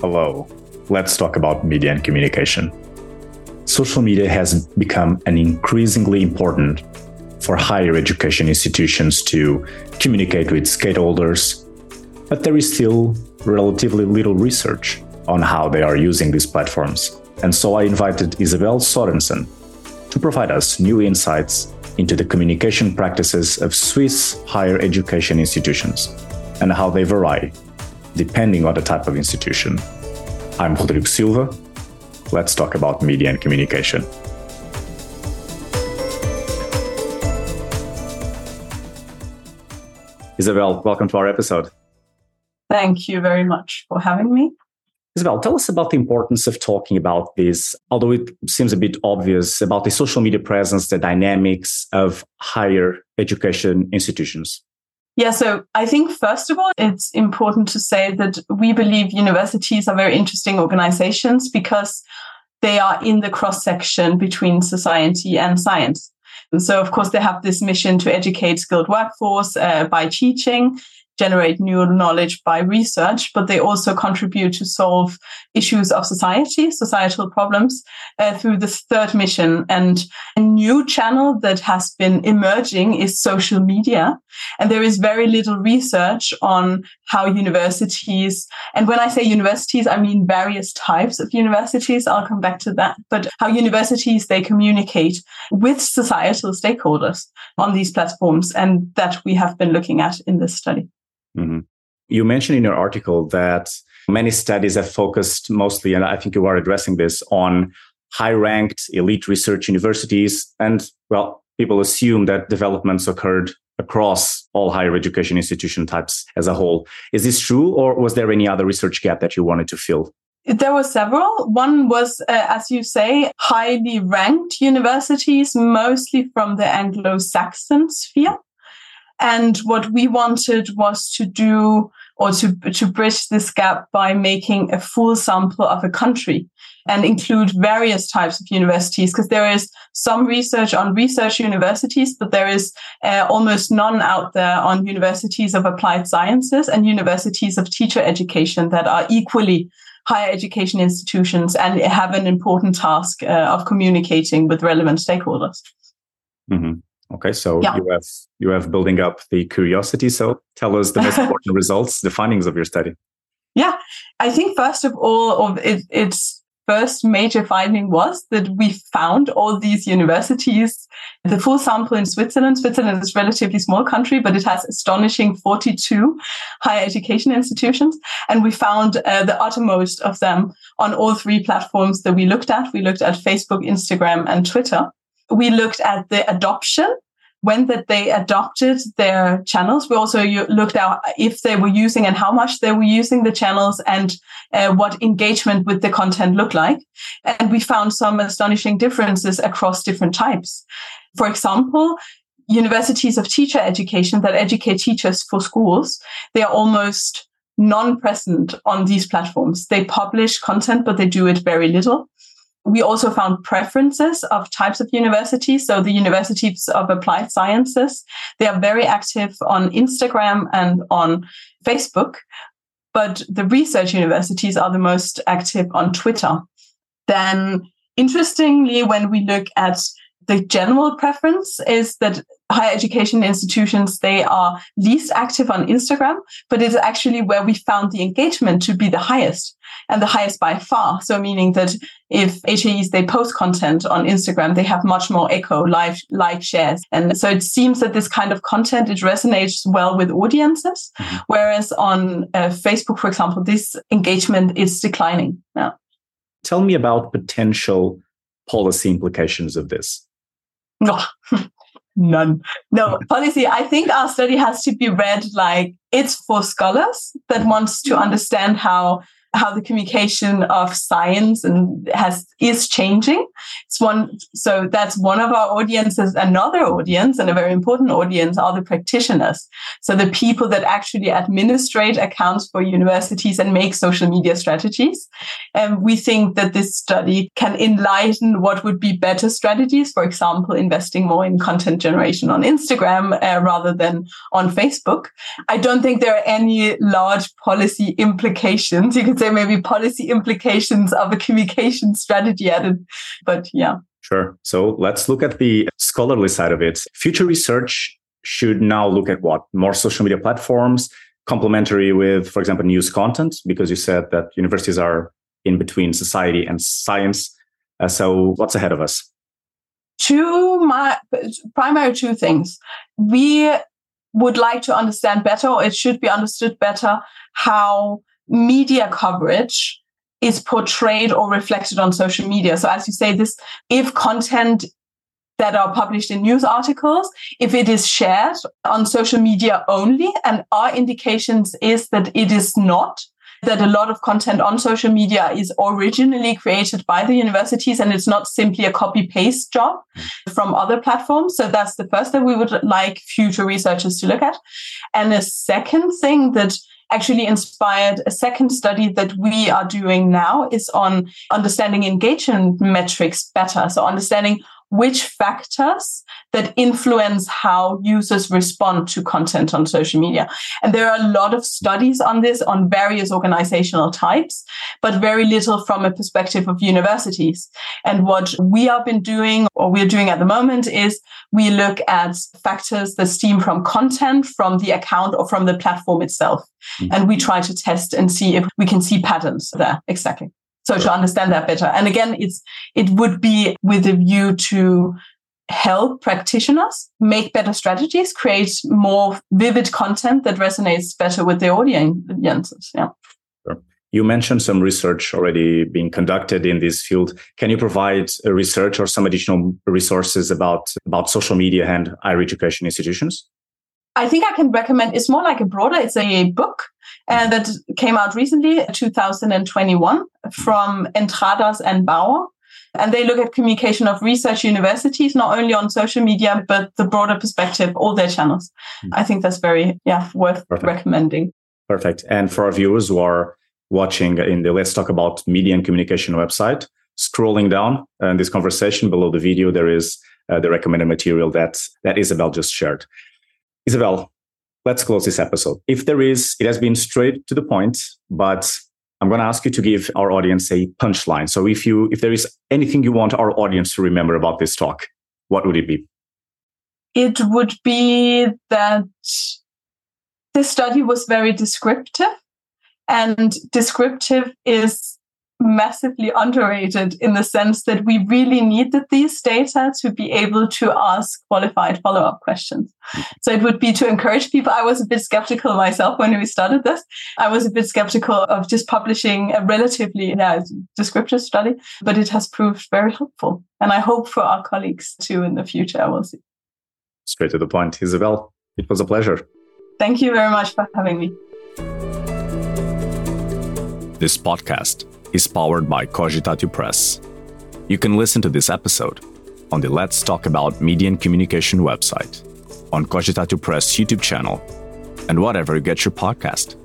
Hello. Let's talk about media and communication. Social media has become an increasingly important for higher education institutions to communicate with stakeholders, but there is still relatively little research on how they are using these platforms. And so I invited Isabel Sörensen to provide us new insights into the communication practices of Swiss higher education institutions and how they vary depending on the type of institution. I'm Rodrigo Silva. Let's talk about media and communication. Isabel, welcome to our episode. Thank you very much for having me. Isabel, tell us about the importance of talking about this, although it seems a bit obvious, about the social media presence, the dynamics of higher education institutions. Yeah, so I think first of all, it's important to say that we believe universities are very interesting organizations because they are in the cross section between society and science. And so, of course, they have this mission to educate skilled workforce uh, by teaching, generate new knowledge by research, but they also contribute to solve issues of society, societal problems uh, through this third mission. And a new channel that has been emerging is social media. And there is very little research on how universities, and when I say universities, I mean various types of universities. I'll come back to that, but how universities, they communicate with societal stakeholders on these platforms. And that we have been looking at in this study. Mm-hmm. You mentioned in your article that many studies have focused mostly, and I think you are addressing this, on high ranked elite research universities. And well, people assume that developments occurred across all higher education institution types as a whole. Is this true, or was there any other research gap that you wanted to fill? There were several. One was, uh, as you say, highly ranked universities, mostly from the Anglo Saxon sphere. And what we wanted was to do or to, to bridge this gap by making a full sample of a country and include various types of universities because there is some research on research universities, but there is uh, almost none out there on universities of applied sciences and universities of teacher education that are equally higher education institutions and have an important task uh, of communicating with relevant stakeholders. Mm-hmm. Okay, so yeah. you have you have building up the curiosity. So tell us the most important results, the findings of your study. Yeah, I think first of all, of it, its first major finding was that we found all these universities. The full sample in Switzerland. Switzerland is a relatively small country, but it has astonishing 42 higher education institutions, and we found uh, the uttermost of them on all three platforms that we looked at. We looked at Facebook, Instagram, and Twitter we looked at the adoption when that they adopted their channels. We also looked at if they were using and how much they were using the channels and uh, what engagement with the content looked like. And we found some astonishing differences across different types. For example, universities of teacher education that educate teachers for schools, they are almost non-present on these platforms. They publish content, but they do it very little we also found preferences of types of universities. So the universities of applied sciences, they are very active on Instagram and on Facebook, but the research universities are the most active on Twitter. Then interestingly, when we look at the general preference is that higher education institutions they are least active on instagram but it's actually where we found the engagement to be the highest and the highest by far. So meaning that if HEIs they post content on instagram they have much more echo live like shares. And so it seems that this kind of content it resonates well with audiences mm-hmm. whereas on uh, facebook for example this engagement is declining. Yeah. tell me about potential policy implications of this. No, none. No policy. I think our study has to be read like it's for scholars that wants to understand how how the communication of science and has is changing. It's one so that's one of our audiences. Another audience and a very important audience are the practitioners. So the people that actually administrate accounts for universities and make social media strategies. And we think that this study can enlighten what would be better strategies. For example, investing more in content generation on Instagram uh, rather than on Facebook. I don't think there are any large policy implications. You could say maybe policy implications of a communication strategy added, but yeah. Sure. So let's look at the scholarly side of it. Future research should now look at what? More social media platforms, complementary with, for example, news content, because you said that universities are in between society and science. Uh, so what's ahead of us? Two my primary two things. We would like to understand better, or it should be understood better, how media coverage is portrayed or reflected on social media. So as you say, this, if content that are published in news articles, if it is shared on social media only, and our indications is that it is not, that a lot of content on social media is originally created by the universities and it's not simply a copy paste job mm. from other platforms. So that's the first that we would like future researchers to look at. And a second thing that actually inspired a second study that we are doing now is on understanding engagement metrics better. So understanding which factors that influence how users respond to content on social media. And there are a lot of studies on this on various organizational types, but very little from a perspective of universities. And what we have been doing or we're doing at the moment is we look at factors that stem from content, from the account or from the platform itself. Mm-hmm. And we try to test and see if we can see patterns there. Exactly. So to understand that better. And again, it's, it would be with a view to help practitioners make better strategies, create more vivid content that resonates better with the audiences. Yeah. You mentioned some research already being conducted in this field. Can you provide a research or some additional resources about, about social media and higher education institutions? I think I can recommend. It's more like a broader. It's a book uh, that came out recently, 2021, from Entradas and Bauer. And they look at communication of research universities, not only on social media, but the broader perspective, all their channels. Mm. I think that's very, yeah, worth Perfect. recommending. Perfect. And for our viewers who are watching in the Let's Talk About Media and Communication website, scrolling down in this conversation below the video, there is uh, the recommended material that, that Isabel just shared. Isabel, let's close this episode. If there is, it has been straight to the point, but I'm going to ask you to give our audience a punchline. So if you, if there is anything you want our audience to remember about this talk, what would it be? It would be that the study was very descriptive and descriptive is massively underrated in the sense that we really needed these data to be able to ask qualified follow up questions. So it would be to encourage people. I was a bit skeptical myself when we started this. I was a bit skeptical of just publishing a relatively yeah, descriptive study, but it has proved very helpful. And I hope for our colleagues too in the future. I will see. Straight to the point. Isabel, it was a pleasure. Thank you very much for having me. This podcast is powered by Cogitatio Press. You can listen to this episode on the Let's Talk About Media and Communication website, on Cogitatio Press YouTube channel, and whatever you get your podcast.